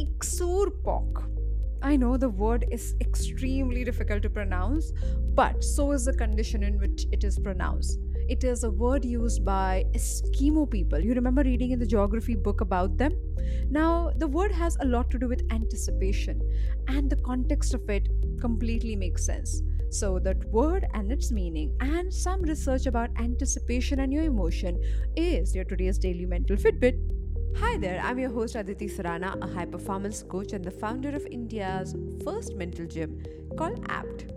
Iktsuarpok. I know the word is extremely difficult to pronounce, but so is the condition in which it is pronounced. It is a word used by Eskimo people. You remember reading in the geography book about them? Now, the word has a lot to do with anticipation, and the context of it completely makes sense. So, that word and its meaning, and some research about anticipation and your emotion, is your today's daily mental Fitbit. Hi there, I'm your host Aditi Surana, a high performance coach and the founder of India's first mental gym called APT.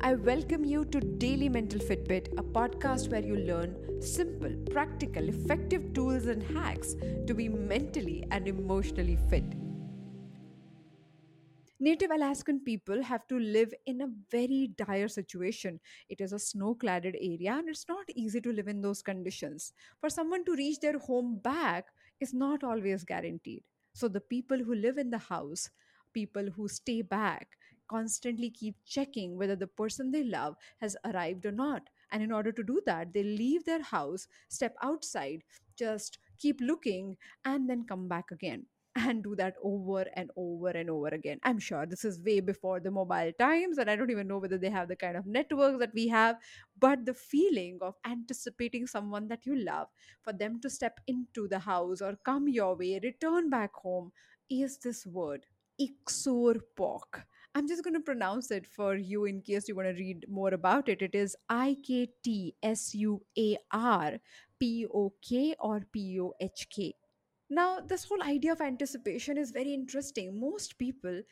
I welcome you to Daily Mental Fitbit, a podcast where you learn simple, practical, effective tools and hacks to be mentally and emotionally fit. Native Alaskan people have to live in a very dire situation. It is a snow cladded area and it's not easy to live in those conditions. For someone to reach their home back is not always guaranteed. So, the people who live in the house, people who stay back, constantly keep checking whether the person they love has arrived or not. And in order to do that, they leave their house, step outside, just keep looking, and then come back again and do that over and over and over again. I'm sure this is way before the mobile times, and I don't even know whether they have the kind of networks that we have. But the feeling of anticipating someone that you love, for them to step into the house or come your way, return back home, is this word. Iktsuarpok. I'm just going to pronounce it for you in case you want to read more about it. It is I K T S U A R P O K or P O H K. Now, this whole idea of anticipation is very interesting. Most people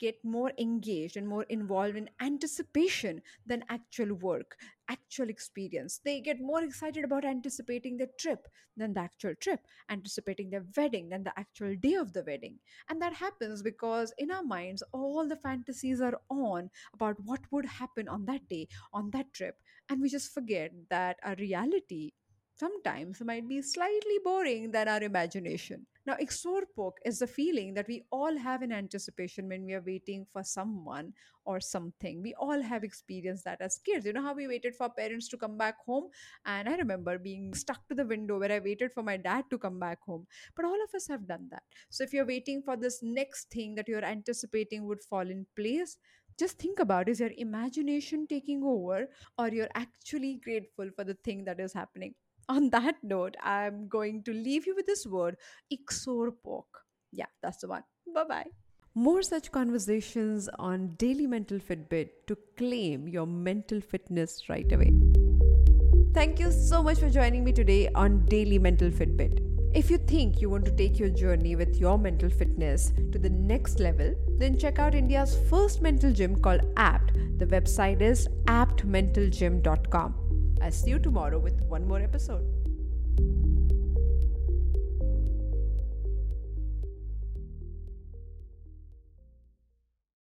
get more engaged and more involved in anticipation than actual work, actual experience. They get more excited about anticipating the trip than the actual trip, anticipating their wedding than the actual day of the wedding. And that happens because in our minds, all the fantasies are on about what would happen on that day, on that trip. And we just forget that our reality sometimes might be slightly boring than our imagination. Now, iktsuarpok is the feeling that we all have in anticipation when we are waiting for someone or something. We all have experienced that as kids. You know how we waited for parents to come back home? And I remember being stuck to the window where I waited for my dad to come back home. But all of us have done that. So if you're waiting for this next thing that you're anticipating would fall in place, just think about is your imagination taking over or you're actually grateful for the thing that is happening on that note, I'm going to leave you with this word, Iktsuarpok. Yeah, that's the one. Bye bye. More such conversations on Daily Mental Fitbit to claim your mental fitness right away. Thank you so much for joining me today on Daily Mental Fitbit. If you think you want to take your journey with your mental fitness to the next level, then check out India's first mental gym called APT. The website is aptmentalgym.com. I'll see you tomorrow with one more episode.